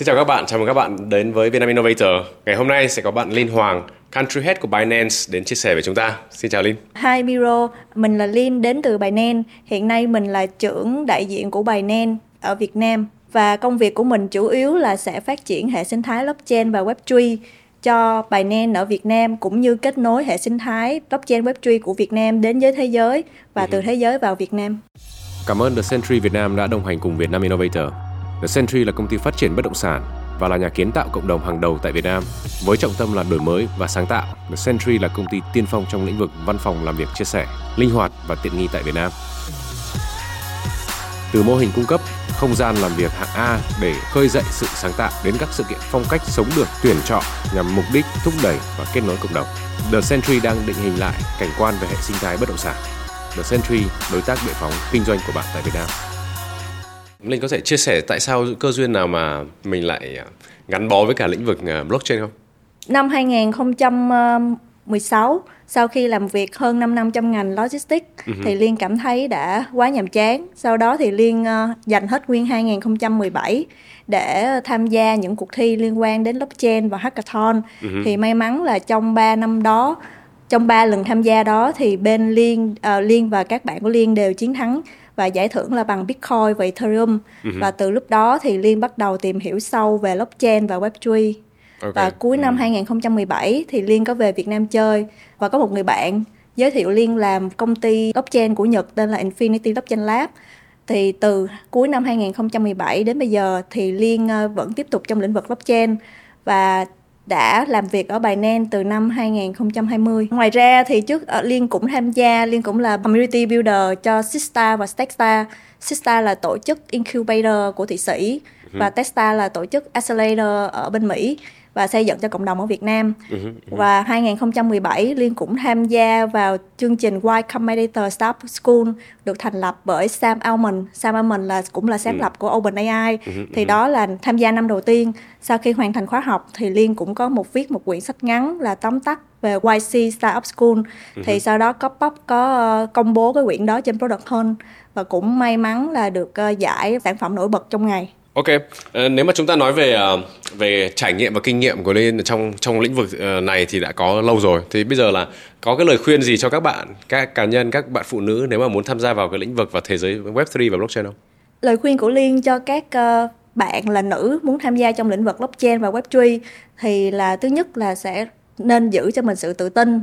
Xin chào các bạn, chào mừng các bạn đến với Vietnam Innovator. Ngày hôm nay sẽ có bạn Linh Hoàng, Country Head của Binance đến chia sẻ với chúng ta. Xin chào Linh. Hi Miro, mình là Linh đến từ Binance. Hiện nay mình là trưởng đại diện của Binance ở Việt Nam và công việc của mình chủ yếu là sẽ phát triển hệ sinh thái blockchain và Web3 cho Binance ở Việt Nam cũng như kết nối hệ sinh thái blockchain Web3 của Việt Nam đến với thế giới và từ thế giới vào Việt Nam. Cảm ơn The Century Việt Nam đã đồng hành cùng Vietnam Innovator. The Century là công ty phát triển bất động sản và là nhà kiến tạo cộng đồng hàng đầu tại Việt Nam. Với trọng tâm là đổi mới và sáng tạo, The Century là công ty tiên phong trong lĩnh vực văn phòng làm việc chia sẻ, linh hoạt và tiện nghi tại Việt Nam. Từ mô hình cung cấp không gian làm việc hạng A để khơi dậy sự sáng tạo đến các sự kiện phong cách sống được tuyển chọn nhằm mục đích thúc đẩy và kết nối cộng đồng. The Century đang định hình lại cảnh quan về hệ sinh thái bất động sản. The Century, đối tác bệ phóng kinh doanh của bạn tại Việt Nam. Linh có thể chia sẻ tại sao cơ duyên nào mà mình lại à, gắn bó với cả lĩnh vực à, blockchain không? Năm 2016, sau khi làm việc hơn 5 năm trong ngành logistics uh-huh. thì Liên cảm thấy đã quá nhàm chán. Sau đó thì Liên uh, dành hết nguyên 2017 để tham gia những cuộc thi liên quan đến blockchain và hackathon. Uh-huh. Thì may mắn là trong 3 năm đó trong 3 lần tham gia đó thì bên Liên uh, Liên và các bạn của Liên đều chiến thắng và giải thưởng là bằng Bitcoin và Ethereum. Uh-huh. Và từ lúc đó thì Liên bắt đầu tìm hiểu sâu về blockchain và Web3. Okay. Và cuối năm 2017 thì Liên có về Việt Nam chơi và có một người bạn giới thiệu Liên làm công ty blockchain của Nhật tên là Infinity Blockchain Lab. Thì từ cuối năm 2017 đến bây giờ thì Liên ờ, vẫn tiếp tục trong lĩnh vực blockchain và đã làm việc ở Binance từ năm 2020. Ngoài ra thì trước ờ, Liên cũng tham gia, Liên cũng là community builder cho Sista và Stackstar. Sista là tổ chức incubator của Thụy Sĩ và Techstar là tổ chức accelerator ở bên Mỹ và xây dựng cho cộng đồng ở Việt Nam. Uh-huh. Và 2017 Liên cũng tham gia vào chương trình Y Combinator Startup School được thành lập bởi Sam Altman. Sam Altman là cũng là sáng lập của OpenAI. Thì đó là tham gia năm đầu tiên. Sau khi hoàn thành khóa học thì Liên cũng có một viết một quyển sách ngắn là tóm tắt về YC Startup School. Uh-huh. Thì sau đó Copop có uh, công bố cái quyển đó trên Product Hunt và cũng may mắn là được uh, giải sản phẩm nổi bật trong ngày. Ok, ờ, nếu mà chúng ta nói về uh, về trải nghiệm và kinh nghiệm của liên trong trong lĩnh vực uh, này thì đã có lâu rồi. Thì bây giờ là có cái lời khuyên gì cho các bạn, các cá nhân, các bạn phụ nữ nếu mà muốn tham gia vào cái lĩnh vực và thế giới Web3 và blockchain không? Lời khuyên của Liên cho các uh, bạn là nữ muốn tham gia trong lĩnh vực blockchain và Web3 thì là thứ nhất là sẽ nên giữ cho mình sự tự tin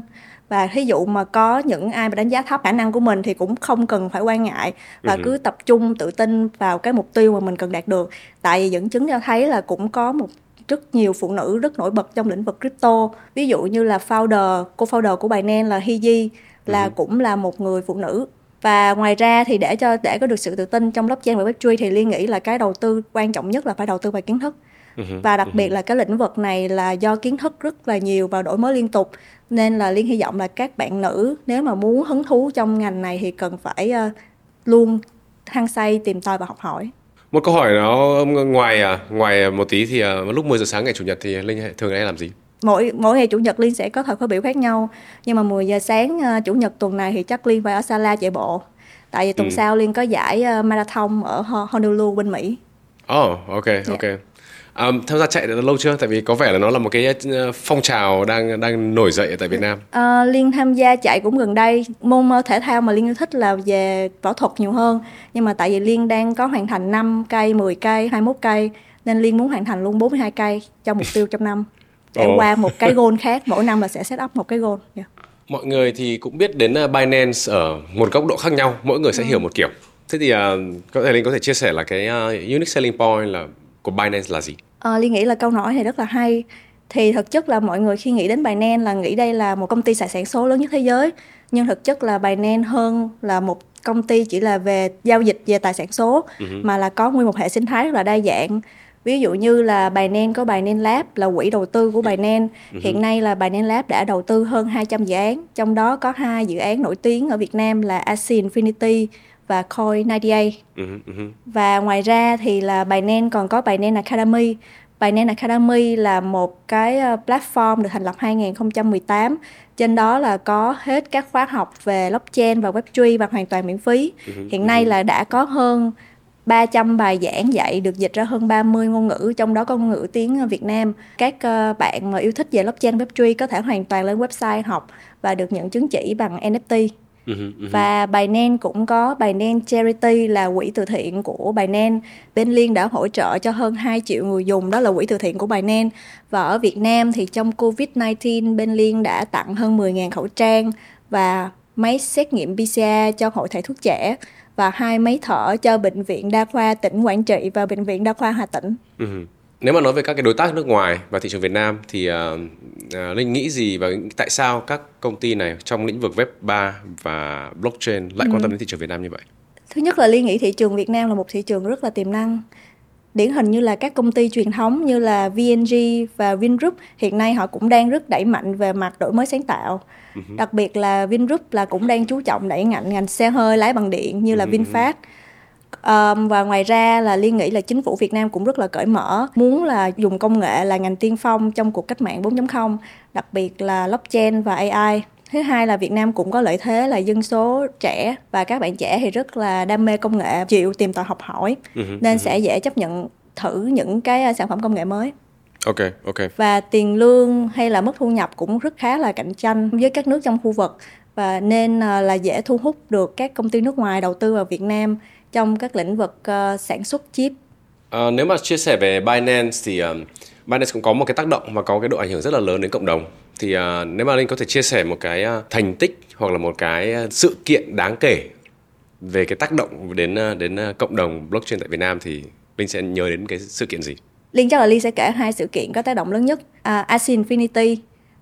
và thí dụ mà có những ai mà đánh giá thấp khả năng của mình thì cũng không cần phải quan ngại và ừ. cứ tập trung tự tin vào cái mục tiêu mà mình cần đạt được tại vì dẫn chứng cho thấy là cũng có một rất nhiều phụ nữ rất nổi bật trong lĩnh vực crypto ví dụ như là founder cô founder của Binance là Hiji là ừ. cũng là một người phụ nữ và ngoài ra thì để cho để có được sự tự tin trong blockchain và web3 thì liên nghĩ là cái đầu tư quan trọng nhất là phải đầu tư vào kiến thức Ừ và đặc biệt ừ là cái lĩnh vực này là do kiến thức rất là nhiều và đổi mới liên tục. Nên là liên hy vọng là các bạn nữ nếu mà muốn hứng thú trong ngành này thì cần phải uh, luôn hăng say tìm tòi và học hỏi. Một câu hỏi nó ngoài à, ngoài một tí thì uh, lúc 10 giờ sáng ngày chủ nhật thì linh thường hay làm gì? Mỗi mỗi ngày chủ nhật liên sẽ có thời khóa biểu khác nhau. Nhưng mà 10 giờ sáng uh, chủ nhật tuần này thì chắc liên phải ở Sala chạy bộ. Tại vì tuần ừ. sau liên có giải uh, marathon ở Honolulu bên Mỹ. Oh, ok, yeah. ok. Um, tham gia chạy đã lâu chưa? Tại vì có vẻ là nó là một cái ờ, phong trào đang đang nổi dậy tại Việt Nam. À, Liên tham gia chạy cũng gần đây. Môn ờ, thể thao mà Liên yêu thích là về võ thuật nhiều hơn. Nhưng mà tại vì Liên đang có hoàn thành 5 cây, 10 cây, 21 cây nên Liên muốn hoàn thành luôn 42 cây cho mục tiêu trong năm. Để oh. qua một cái goal khác, mỗi năm là sẽ set up một cái goal. Yeah. Mọi người thì cũng biết đến Binance ở một góc độ khác nhau, mỗi người sẽ ừ. hiểu một kiểu. Thế thì uh, có thể Linh có thể chia sẻ là cái uh, unique selling point là của Binance là gì? À, Liên nghĩ là câu hỏi này rất là hay. Thì thực chất là mọi người khi nghĩ đến Binance là nghĩ đây là một công ty sản số lớn nhất thế giới. Nhưng thực chất là Binance hơn là một công ty chỉ là về giao dịch về tài sản số uh-huh. mà là có nguyên một hệ sinh thái rất là đa dạng. Ví dụ như là Binance có Binance Lab là quỹ đầu tư của Binance. Uh-huh. Hiện nay là Binance Lab đã đầu tư hơn 200 dự án, trong đó có hai dự án nổi tiếng ở Việt Nam là Axie Infinity và Coin 98. Uh-huh, uh-huh. Và ngoài ra thì là Binance còn có Binance Academy. Binance Academy là một cái ờ, platform được thành lập 2018. Trên đó là có hết các khóa học về blockchain và web3 và hoàn toàn miễn phí. Uh-huh, Hiện nay là đã có hơn 300 bài giảng dạy được dịch ra hơn 30 ngôn ngữ, trong đó có ngôn ngữ tiếng Việt Nam. Các uh, bạn mà yêu thích về blockchain Web3 có thể hoàn toàn lên website học và được nhận chứng chỉ bằng NFT. Uh-huh, uh-huh. Và Binance cũng có Binance Charity là quỹ từ thiện của Binance. Bên Liên đã hỗ trợ cho hơn 2 triệu người dùng, đó là quỹ từ thiện của Binance. Và ở Việt Nam thì trong Covid-19 bên Liên đã tặng hơn 10.000 khẩu trang và máy xét nghiệm PCR cho hội thầy thuốc trẻ và hai máy thở cho bệnh viện đa khoa tỉnh Quảng Trị và bệnh viện đa khoa Hà Tĩnh. Nếu mà nói về các cái đối tác nước ngoài và thị trường Việt Nam thì uh, uh, Linh nghĩ gì và tại sao các công ty này trong lĩnh vực web 3 và blockchain lại quan tâm ừ. đến thị trường Việt Nam như vậy? Thứ nhất là Liên nghĩ thị trường Việt Nam là một thị trường rất là tiềm năng. Điển hình như là các công ty truyền thống như là VNG và Vingroup hiện nay họ cũng đang rất đẩy mạnh về mặt đổi mới sáng tạo. Uh-huh. Đặc biệt là Vingroup là cũng đang chú trọng đẩy mạnh ngành xe hơi lái bằng điện như là uh-huh. VinFast Um, và ngoài ra là liên nghĩ là chính phủ Việt Nam cũng rất là cởi mở muốn là dùng công nghệ là ngành tiên phong trong cuộc cách mạng 4.0 đặc biệt là blockchain và AI thứ hai là Việt Nam cũng có lợi thế là dân số trẻ và các bạn trẻ thì rất là đam mê công nghệ chịu tìm tòi học hỏi uh-huh, nên uh-huh. sẽ dễ chấp nhận thử những cái à, sản phẩm công nghệ mới Ok, ok. Và tiền lương hay là mức thu nhập cũng rất khá là cạnh tranh với các nước trong khu vực và nên à, là dễ thu hút được các công ty nước ngoài đầu tư vào Việt Nam trong các lĩnh vực uh, sản xuất chip. À, nếu mà chia sẻ về Binance thì uh, Binance cũng có một cái tác động và có cái độ ảnh hưởng rất là lớn đến cộng đồng. Thì uh, nếu mà Linh có thể chia sẻ một cái uh, thành tích hoặc là một cái sự kiện đáng kể về cái tác động đến uh, đến uh, cộng đồng blockchain tại Việt Nam thì Linh sẽ nhớ đến cái sự kiện gì? Linh chắc là Linh sẽ kể hai sự kiện có tác động lớn nhất. Uh, Axie Infinity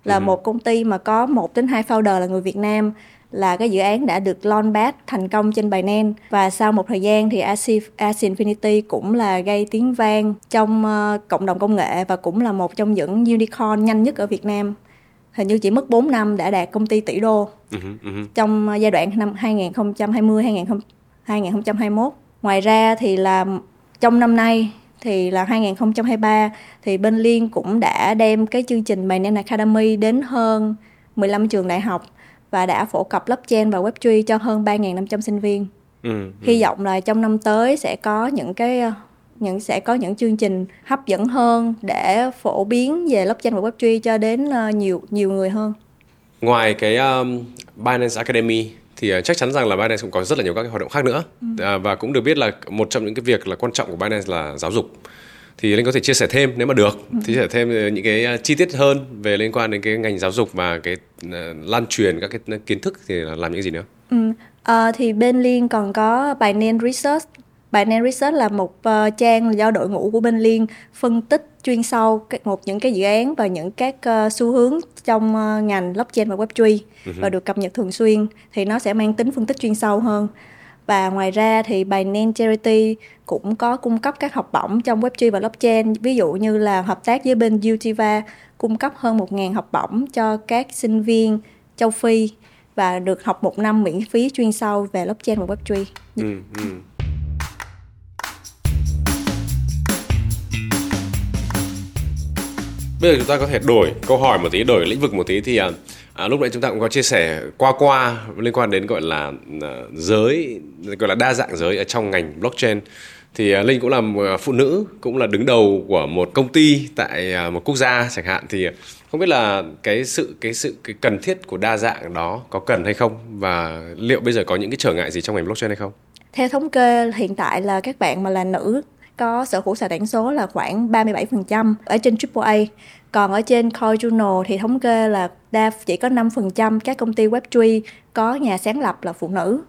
là uh-huh. một công ty mà có một đến hai founder là người Việt Nam là cái dự án đã được launchpad thành công trên Binance và sau một thời gian thì Axie Infinity cũng là gây tiếng vang trong uh, cộng đồng công nghệ và cũng là một trong những unicorn nhanh nhất ở Việt Nam. Hình như chỉ mất 4 năm đã đạt công ty tỷ đô uh-huh, uh-huh. trong giai đoạn năm 2020 2021. Ngoài ra thì là trong năm nay thì là 2023 thì bên Liên cũng đã đem cái chương trình Binance Academy đến hơn 15 trường đại học và đã phổ cập blockchain và web3 cho hơn 3.500 sinh viên. Ừ, ừ. Hy vọng là trong năm tới sẽ có những cái những sẽ có những chương trình hấp dẫn hơn để phổ biến về blockchain và web3 cho đến ờ, nhiều nhiều người hơn. Ngoài cái um, Binance Academy thì uh, chắc chắn rằng là Binance cũng có rất là nhiều các cái hoạt động khác nữa ừ. uh, và cũng được biết là một trong những cái việc là quan trọng của Binance là giáo dục thì linh có thể chia sẻ thêm nếu mà được ừ. chia sẻ thêm những cái à, chi tiết hơn về liên quan đến cái ngành giáo dục và cái uh, lan truyền các cái kiến thức thì làm những gì nữa ừ. à, thì bên liên còn có Binance Research Binance Research là một uh, trang do đội ngũ của bên liên phân tích chuyên sâu một những cái dự án và những các uh, xu hướng trong uh, ngành blockchain và web3 uh-huh. và được cập nhật thường xuyên thì nó sẽ mang tính phân tích chuyên sâu hơn và ngoài ra thì Binance Charity cũng có cung cấp các học bổng trong Web3 và blockchain ví dụ như là hợp tác với bên Utiva cung cấp hơn 1.000 học bổng cho các sinh viên châu Phi và được học một năm miễn phí chuyên sâu về blockchain và Web3. Ừ, ừ. Bây giờ chúng ta có thể đổi câu hỏi một tí, đổi lĩnh vực một tí thì à, à, lúc nãy chúng ta cũng có chia sẻ qua qua liên quan đến gọi là uh, giới gọi là đa dạng giới ở trong ngành blockchain. Thì uh, linh cũng là một à, phụ nữ cũng là đứng đầu của một công ty tại uh, một quốc gia chẳng hạn. Thì không biết là cái sự cái sự cái cần thiết của đa dạng đó có cần hay không? Và liệu bây giờ có những cái trở ngại gì trong ngành blockchain hay không? Theo thống kê hiện tại là các bạn mà là nữ có sở hữu tài sản số là khoảng 37% ở trên AAA còn ở trên Coin Journal thì thống kê là đa chỉ có 5% các công ty Web3 có nhà sáng lập là phụ nữ.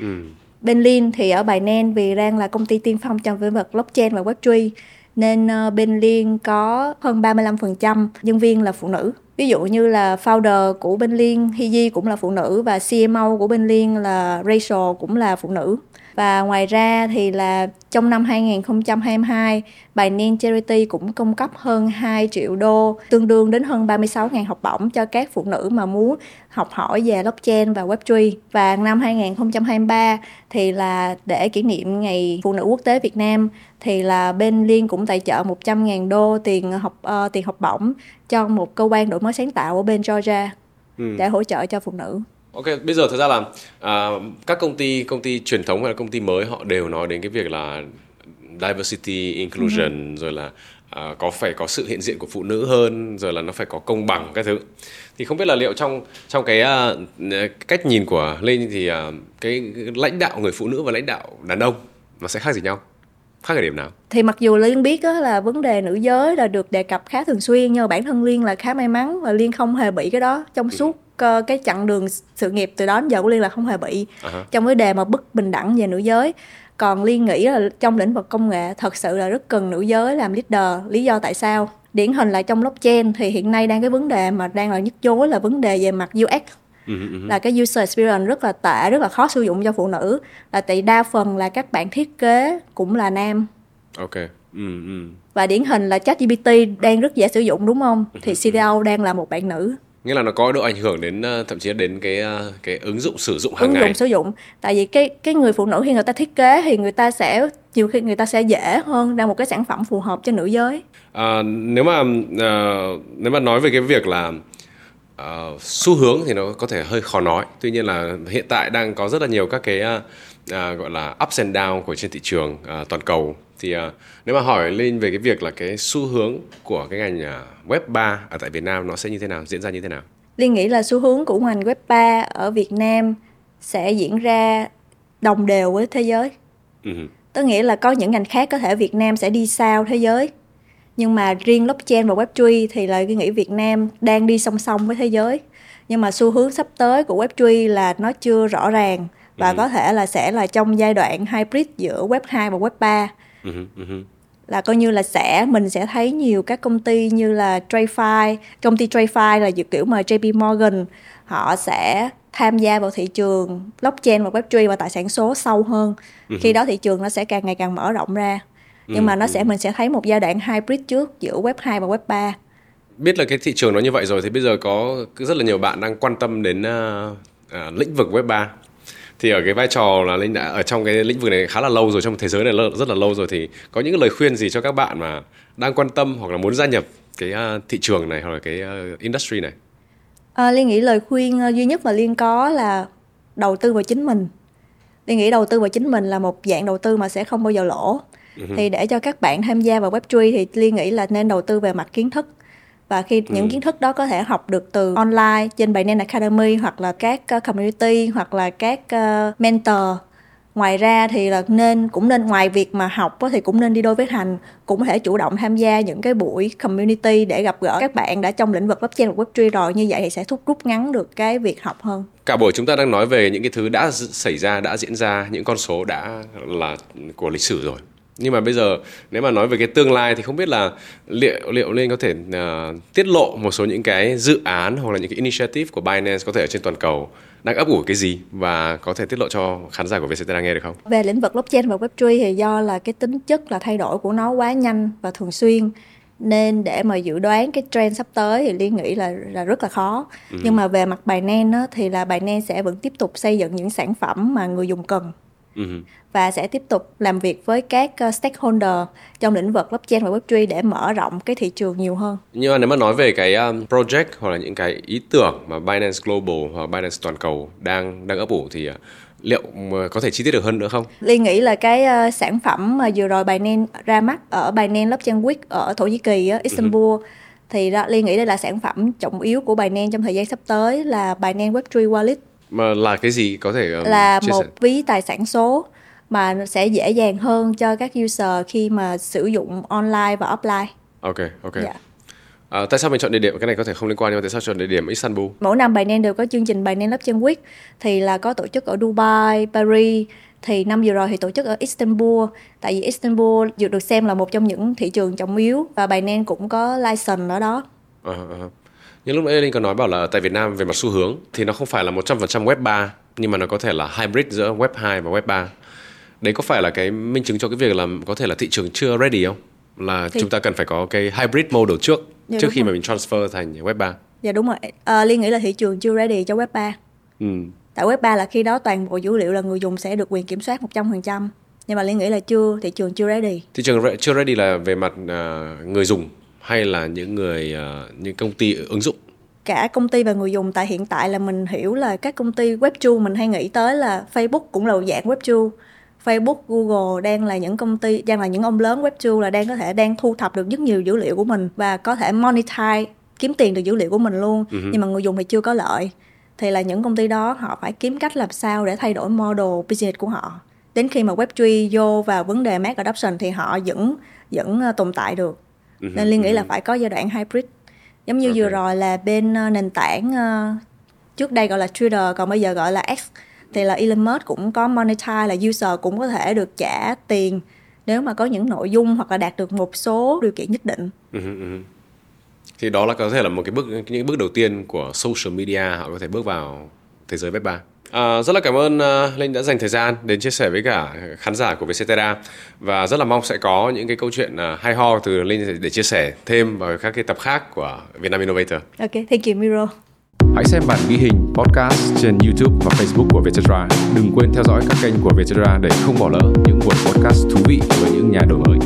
Ừ. Bên Lean thì ở Binance vì đang là công ty tiên phong trong lĩnh vực blockchain và Web3 nên uh, bên Liên có hơn 35% nhân viên là phụ nữ. Ví dụ như là founder của bên Liên Hiji cũng là phụ nữ và CMO của bên Liên là Rachel cũng là phụ nữ. Và ngoài ra thì là trong năm 2022, Binance Charity cũng cung cấp hơn 2 triệu đô, tương đương đến hơn 36.000 học bổng cho các phụ nữ mà muốn học hỏi về blockchain và Web3. Và năm 2023 thì là để kỷ niệm Ngày Phụ nữ Quốc tế Việt Nam thì là bên Liên cũng tài trợ 100.000 đô tiền học uh, tiền học bổng cho một cơ quan đổi mới sáng tạo ở bên Georgia ừ. để hỗ trợ cho phụ nữ. Ok, bây giờ thực ra là à, các công ty công ty truyền thống hay là công ty mới họ đều nói đến cái việc là diversity inclusion ừ. rồi là à, có phải có sự hiện diện của phụ nữ hơn rồi là nó phải có công bằng các thứ thì không biết là liệu trong trong cái uh, cách nhìn của linh thì uh, cái lãnh đạo người phụ nữ và lãnh đạo đàn ông nó sẽ khác gì nhau khác ở điểm nào? Thì mặc dù liên biết đó là vấn đề nữ giới là được đề cập khá thường xuyên nhưng mà bản thân liên là khá may mắn và liên không hề bị cái đó. Trong ừ. suốt uh, cái chặng đường sự nghiệp từ đó đến giờ của liên là không hề bị. Uh-huh. trong cái đề mà bất bình đẳng về nữ giới còn liên nghĩ là trong lĩnh vực công nghệ thật sự là rất cần nữ giới làm leader. Lý do tại sao? Điển hình là trong blockchain thì hiện nay đang cái vấn đề mà đang là nhức nhối là vấn đề về mặt UX ừ, ừ, ừ. là cái user experience rất là tệ rất là khó sử dụng cho phụ nữ. Là tại đa phần là các bạn thiết kế cũng là nam. Ok. Và điển hình là ChatGPT đang rất dễ sử dụng đúng không? Thì CTO đang là một bạn nữ. Nghĩa là nó có độ ảnh hưởng đến ờ, thậm chí đến cái ờ, cái ứng dụng sử dụng hàng ứng ngày. dụng sử dụng. Tại vì cái cái người phụ nữ khi người ta thiết kế thì người ta sẽ nhiều khi người ta sẽ dễ hơn ra một cái sản phẩm phù hợp cho nữ giới. À, nếu mà uh, nếu mà nói về cái việc là uh, xu hướng thì nó có thể hơi khó nói. Tuy nhiên là hiện tại đang có rất là nhiều các cái uh, uh, gọi là ups and down của trên thị trường uh, toàn cầu. Thì uh, nếu mà hỏi lên về cái việc là cái xu hướng của cái ngành uh, web 3 ở tại Việt Nam nó sẽ như thế nào diễn ra như thế nào? Liên nghĩ là xu hướng của ngành web 3 ở Việt Nam sẽ diễn ra đồng đều với thế giới. Uh-huh. tức nghĩa là có những ngành khác có thể Việt Nam sẽ đi sau thế giới nhưng mà riêng blockchain và web3 thì là cái nghĩ Việt Nam đang đi song song với thế giới nhưng mà xu hướng sắp tới của web3 là nó chưa rõ ràng và ừ. có thể là sẽ là trong giai đoạn hybrid giữa web 2 và web 3 ừ. Ừ. là coi như là sẽ mình sẽ thấy nhiều các công ty như là TradeFi công ty TradeFi là kiểu mà JP Morgan họ sẽ tham gia vào thị trường blockchain và web3 và tài sản số sâu hơn ừ. khi đó thị trường nó sẽ càng ngày càng mở rộng ra nhưng ừ. mà nó sẽ mình sẽ thấy một giai đoạn hybrid trước giữa web 2 và web 3 biết là cái thị trường nó như vậy rồi thì bây giờ có rất là nhiều bạn đang quan tâm đến uh, uh, lĩnh vực web 3 thì ở cái vai trò là linh đã ở trong cái lĩnh vực này khá là lâu rồi trong thế giới này rất là lâu rồi thì có những lời khuyên gì cho các bạn mà đang quan tâm hoặc là muốn gia nhập cái uh, thị trường này hoặc là cái uh, industry này? À, liên nghĩ lời khuyên duy nhất mà liên có là đầu tư vào chính mình. Liên nghĩ đầu tư vào chính mình là một dạng đầu tư mà sẽ không bao giờ lỗ uh-huh. thì để cho các bạn tham gia vào web3 thì liên nghĩ là nên đầu tư về mặt kiến thức. Và khi ừ. những kiến thức đó có thể học được từ online trên Binance Academy hoặc là các uh, community hoặc là các uh, mentor. Ngoài ra thì là nên cũng nên ngoài việc mà học thì cũng nên đi đôi với hành cũng có thể chủ động tham gia những cái buổi community để gặp gỡ các bạn đã trong lĩnh vực blockchain và web3 rồi. Như vậy thì sẽ thúc rút ngắn được cái việc học hơn. Cả buổi chúng ta đang nói về những cái thứ đã xảy ra đã diễn ra những con số đã là của lịch sử rồi nhưng mà bây giờ nếu mà nói về cái tương lai thì không biết là liệu liệu lên có thể uh, tiết lộ một số những cái dự án hoặc là những cái initiative của Binance có thể ở trên toàn cầu đang ấp ủ cái gì và có thể tiết lộ cho khán giả của VCT đang nghe được không? Về lĩnh vực blockchain và web3 thì do là cái tính chất là thay đổi của nó quá nhanh và thường xuyên nên để mà dự đoán cái trend sắp tới thì liên nghĩ là là rất là khó ừ. nhưng mà về mặt Binance á, thì là Binance sẽ vẫn tiếp tục xây dựng những sản phẩm mà người dùng cần và sẽ tiếp tục làm việc với các uh, stakeholder trong lĩnh vực blockchain và web3 để mở rộng cái thị trường nhiều hơn. Nhưng mà nếu mà nói về cái um, project hoặc là những cái ý tưởng mà Binance Global hoặc Binance toàn cầu đang đang ấp ủ thì uh, liệu có thể chi tiết được hơn nữa không? Liên nghĩ là cái uh, sản phẩm mà vừa rồi Binance ra mắt ở Binance Blockchain Week ở Thổ Nhĩ Kỳ, uh, Istanbul uh-huh. thì đó, nghĩ đây là sản phẩm trọng yếu của Binance trong thời gian sắp tới là Binance Web3 Wallet. Mà là cái gì có thể um, là một sẻ? ví tài sản số mà sẽ dễ dàng hơn cho các user khi mà sử dụng online và offline. Ok, ok. Yeah. Dạ. À, tại sao mình chọn địa điểm cái này có thể không liên quan nhưng mà tại sao chọn địa điểm Istanbul? Mỗi năm Binance đều có chương trình Binance Blockchain Week thì là có tổ chức ở Dubai, Paris thì năm vừa rồi thì tổ chức ở Istanbul tại vì Istanbul được xem là một trong những thị trường trọng yếu và Binance cũng có license ở đó. À, à. Nhưng lúc nãy Linh có nói bảo là tại Việt Nam về mặt xu hướng thì nó không phải là 100% web 3 nhưng mà nó có thể là hybrid giữa web 2 và web 3 đấy có phải là cái minh chứng cho cái việc là có thể là thị trường chưa ready không? Là thì... chúng ta cần phải có cái hybrid model trước dạ, trước khi rồi. mà mình transfer thành web 3 dạ đúng rồi. À, liên nghĩ là thị trường chưa ready cho web 3 ừ. tại web 3 là khi đó toàn bộ dữ liệu là người dùng sẽ được quyền kiểm soát 100% nhưng mà liên nghĩ là chưa thị trường chưa ready. Thị trường chưa ready là về mặt uh, người dùng hay là những người uh, những công ty ứng dụng cả công ty và người dùng tại hiện tại là mình hiểu là các công ty web tool mình hay nghĩ tới là Facebook cũng là dạng web tool Facebook, Google đang là những công ty, đang là những ông lớn web tool là đang có thể đang thu thập được rất nhiều dữ liệu của mình và có thể monetize kiếm tiền từ dữ liệu của mình luôn. Uh-huh. Nhưng mà người dùng thì chưa có lợi. Thì là những công ty đó họ phải kiếm cách làm sao để thay đổi model business của họ. Đến khi mà Web3 vô vào vấn đề mass adoption thì họ vẫn vẫn ờ, tồn tại được. Uh-huh. Nên Liên nghĩ là phải có giai đoạn hybrid. Giống như okay. vừa rồi là bên ờ, nền tảng ờ, trước đây gọi là Twitter còn bây giờ gọi là X thì là Elon Musk cũng có monetize là user cũng có thể được trả tiền nếu mà có những nội dung hoặc là đạt được một số điều kiện nhất định. Ừ, ừ, ừ. Thì đó là có thể là một cái bước những bước đầu tiên của social media họ có thể bước vào thế giới web 3. À, rất là cảm ơn uh, Linh đã dành thời gian đến chia sẻ với cả khán giả của Vietcetera và rất là mong sẽ có những cái câu chuyện uh, hay ho từ Linh để chia sẻ thêm vào các cái tập khác của Vietnam Innovator. Ok, thank you Miro. Hãy xem bản ghi hình podcast trên YouTube và Facebook của Vietcetera. Đừng quên theo dõi các kênh của Vietcetera để không bỏ lỡ những buổi podcast thú vị với những nhà đổi mới.